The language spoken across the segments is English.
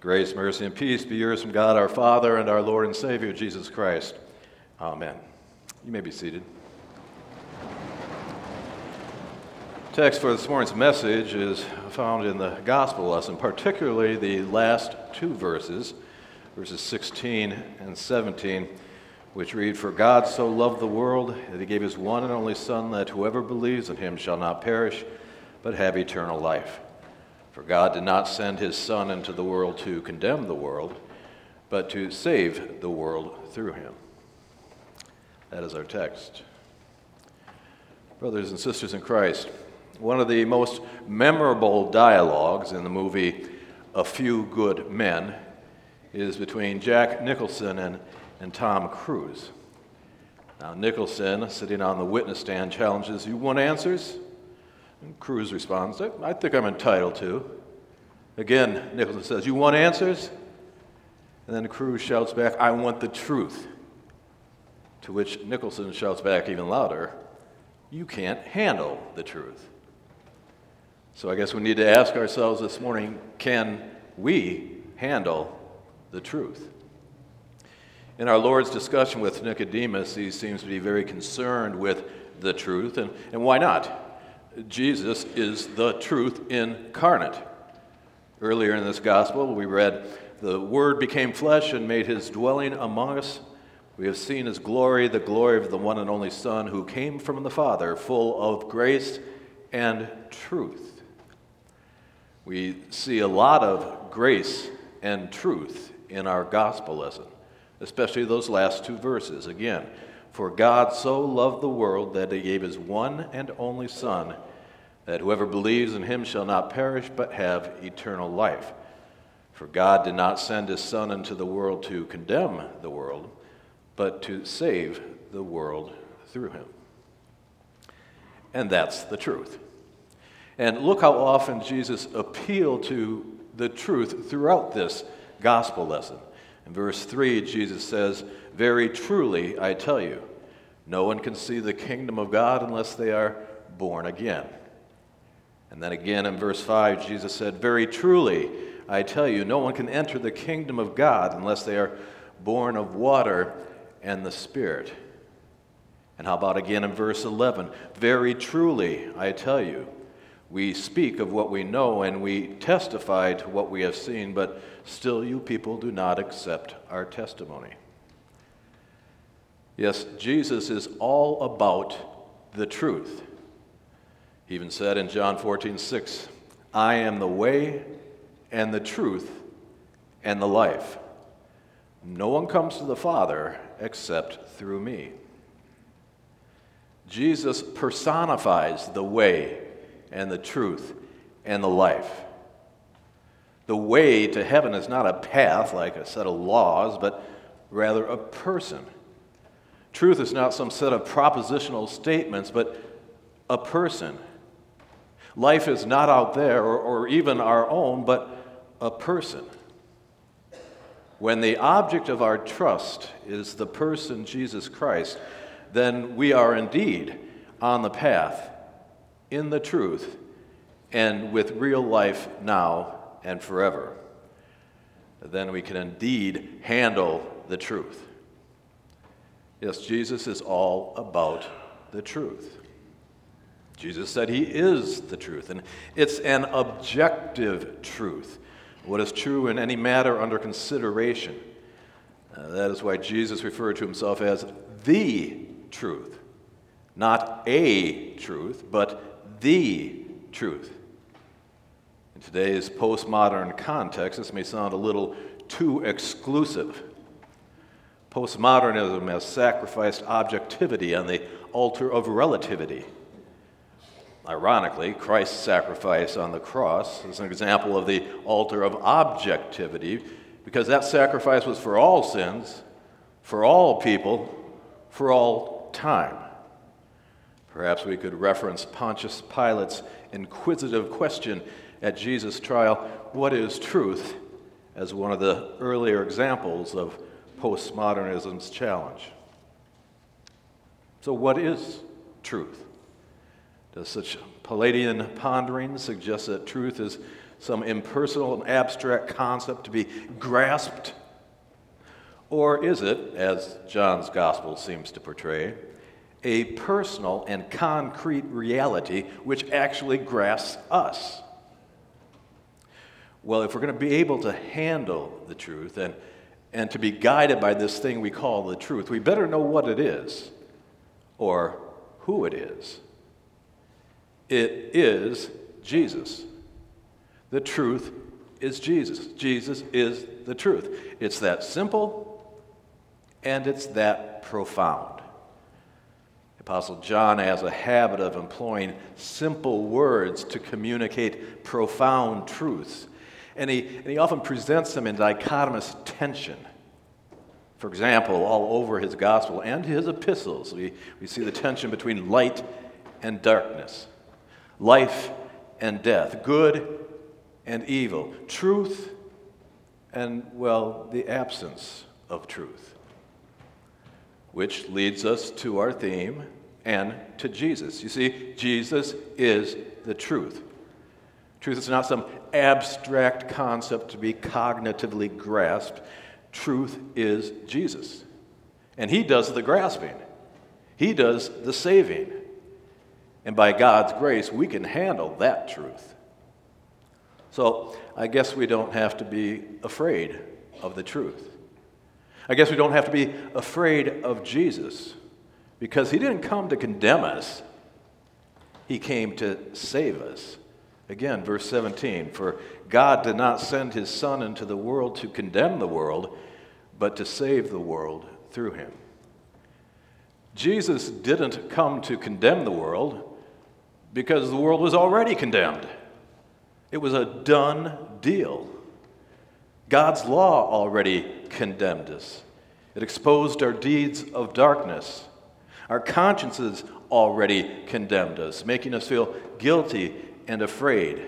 Grace, mercy, and peace be yours from God our Father and our Lord and Savior, Jesus Christ. Amen. You may be seated. Text for this morning's message is found in the gospel lesson, particularly the last two verses, verses 16 and 17, which read For God so loved the world that he gave his one and only Son, that whoever believes in him shall not perish, but have eternal life. For God did not send his Son into the world to condemn the world, but to save the world through him. That is our text. Brothers and sisters in Christ, one of the most memorable dialogues in the movie A Few Good Men is between Jack Nicholson and, and Tom Cruise. Now, Nicholson, sitting on the witness stand, challenges, You want answers? And Cruise responds, I think I'm entitled to. Again, Nicholson says, You want answers? And then Cruise shouts back, I want the truth. To which Nicholson shouts back even louder, You can't handle the truth. So I guess we need to ask ourselves this morning can we handle the truth? In our Lord's discussion with Nicodemus, he seems to be very concerned with the truth, and, and why not? Jesus is the truth incarnate. Earlier in this gospel, we read, The Word became flesh and made his dwelling among us. We have seen his glory, the glory of the one and only Son who came from the Father, full of grace and truth. We see a lot of grace and truth in our gospel lesson, especially those last two verses. Again, for God so loved the world that he gave his one and only Son, that whoever believes in him shall not perish but have eternal life. For God did not send his Son into the world to condemn the world, but to save the world through him. And that's the truth. And look how often Jesus appealed to the truth throughout this gospel lesson. In verse 3, Jesus says, Very truly, I tell you, no one can see the kingdom of God unless they are born again. And then again in verse 5, Jesus said, Very truly, I tell you, no one can enter the kingdom of God unless they are born of water and the Spirit. And how about again in verse 11? Very truly, I tell you, we speak of what we know and we testify to what we have seen, but still you people do not accept our testimony. Yes, Jesus is all about the truth. He even said in John 14, 6, I am the way and the truth and the life. No one comes to the Father except through me. Jesus personifies the way and the truth and the life. The way to heaven is not a path like a set of laws, but rather a person. Truth is not some set of propositional statements, but a person. Life is not out there or, or even our own, but a person. When the object of our trust is the person Jesus Christ, then we are indeed on the path in the truth and with real life now and forever. Then we can indeed handle the truth. Yes, Jesus is all about the truth. Jesus said he is the truth, and it's an objective truth. What is true in any matter under consideration. Uh, that is why Jesus referred to himself as the truth. Not a truth, but the truth. In today's postmodern context, this may sound a little too exclusive. Postmodernism has sacrificed objectivity on the altar of relativity. Ironically, Christ's sacrifice on the cross is an example of the altar of objectivity because that sacrifice was for all sins, for all people, for all time. Perhaps we could reference Pontius Pilate's inquisitive question at Jesus' trial what is truth? as one of the earlier examples of postmodernism's challenge. So, what is truth? Does such Palladian pondering suggest that truth is some impersonal and abstract concept to be grasped? Or is it, as John's gospel seems to portray, a personal and concrete reality which actually grasps us? Well, if we're going to be able to handle the truth and, and to be guided by this thing we call the truth, we better know what it is or who it is. It is Jesus. The truth is Jesus. Jesus is the truth. It's that simple and it's that profound. Apostle John has a habit of employing simple words to communicate profound truths. And he, and he often presents them in dichotomous tension. For example, all over his gospel and his epistles, we, we see the tension between light and darkness, life and death, good and evil, truth and, well, the absence of truth. Which leads us to our theme and to Jesus. You see, Jesus is the truth. Truth is not some abstract concept to be cognitively grasped. Truth is Jesus. And He does the grasping, He does the saving. And by God's grace, we can handle that truth. So I guess we don't have to be afraid of the truth. I guess we don't have to be afraid of Jesus because He didn't come to condemn us, He came to save us. Again, verse 17 For God did not send his Son into the world to condemn the world, but to save the world through him. Jesus didn't come to condemn the world because the world was already condemned. It was a done deal. God's law already condemned us, it exposed our deeds of darkness. Our consciences already condemned us, making us feel guilty and afraid.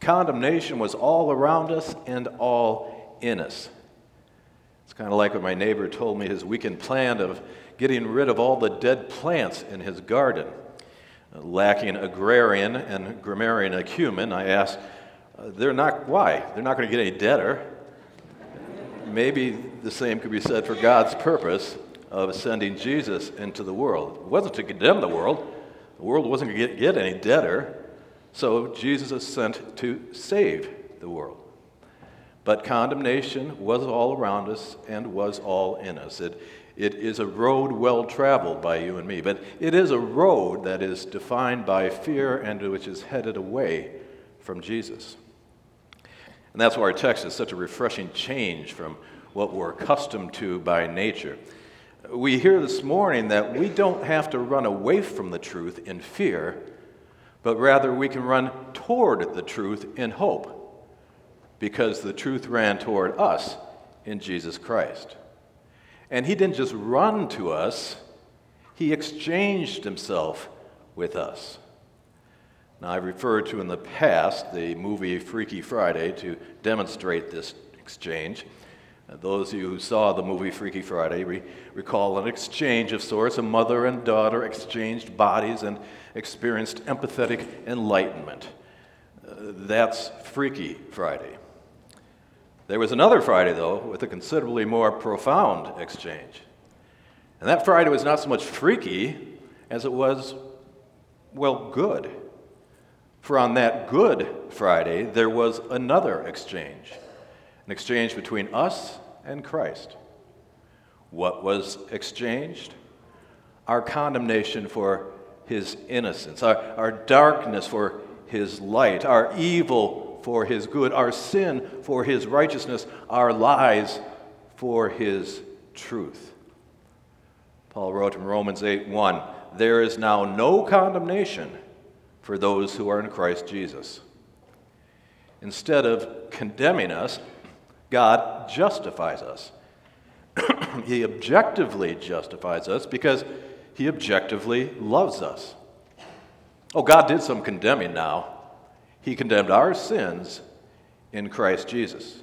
Condemnation was all around us and all in us. It's kind of like what my neighbor told me his weekend plan of getting rid of all the dead plants in his garden. Lacking agrarian and grammarian acumen, I asked, uh, they're not, why? They're not going to get any deader. Maybe the same could be said for God's purpose of sending Jesus into the world. It wasn't to condemn the world, the world wasn't going to get, any deader. So Jesus is sent to save the world. But condemnation was all around us and was all in us. It, it is a road well traveled by you and me, but it is a road that is defined by fear and which is headed away from Jesus. And that's why our text is such a refreshing change from what we're accustomed to by nature. We hear this morning that we don't have to run away from the truth in fear but rather we can run toward the truth in hope because the truth ran toward us in Jesus Christ. And he didn't just run to us, he exchanged himself with us. Now, I referred to in the past the movie Freaky Friday to demonstrate this exchange. Those of you who saw the movie Freaky Friday re- recall an exchange of sorts. A mother and daughter exchanged bodies and experienced empathetic enlightenment. Uh, that's Freaky Friday. There was another Friday, though, with a considerably more profound exchange. And that Friday was not so much freaky as it was, well, good. For on that Good Friday, there was another exchange an exchange between us and Christ. What was exchanged? Our condemnation for his innocence, our, our darkness for his light, our evil for his good, our sin for his righteousness, our lies for his truth. Paul wrote in Romans 8 1 There is now no condemnation for those who are in Christ Jesus. Instead of condemning us, God justifies us. he objectively justifies us because he objectively loves us. Oh, God did some condemning now. He condemned our sins in Christ Jesus.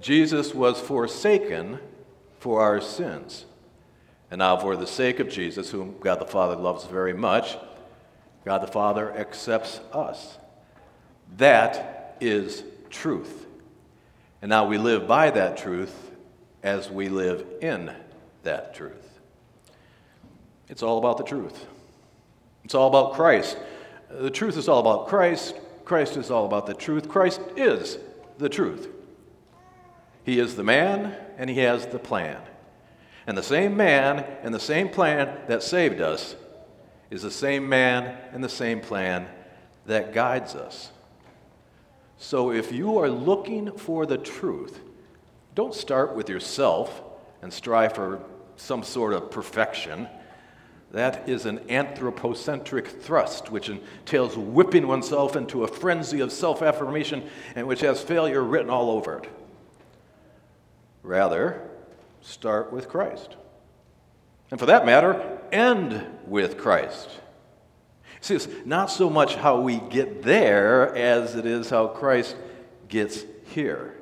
Jesus was forsaken for our sins. And now, for the sake of Jesus, whom God the Father loves very much, God the Father accepts us. That is truth. And now we live by that truth as we live in that truth. It's all about the truth. It's all about Christ. The truth is all about Christ. Christ is all about the truth. Christ is the truth. He is the man and he has the plan. And the same man and the same plan that saved us is the same man and the same plan that guides us. So if you are looking for the truth, don't start with yourself and strive for some sort of perfection. That is an anthropocentric thrust, which entails whipping oneself into a frenzy of self affirmation and which has failure written all over it. Rather, start with Christ. And for that matter, end with Christ. See, it's not so much how we get there as it is how Christ gets here.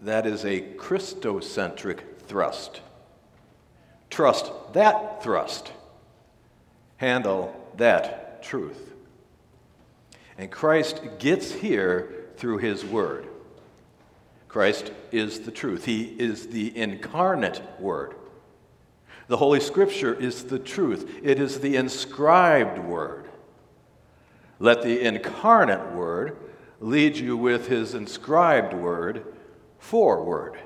That is a Christocentric thrust. Trust that thrust. Handle that truth. And Christ gets here through his word. Christ is the truth, he is the incarnate word. The Holy Scripture is the truth, it is the inscribed word. Let the incarnate word lead you with his inscribed word forward,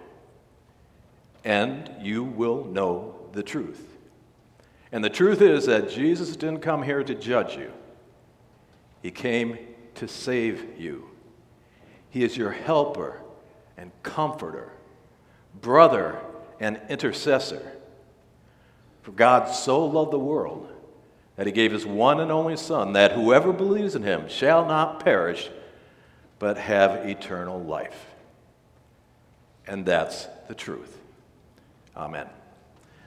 and you will know the truth. And the truth is that Jesus didn't come here to judge you, He came to save you. He is your helper and comforter, brother and intercessor. For God so loved the world that he gave his one and only Son, that whoever believes in him shall not perish, but have eternal life. And that's the truth. Amen.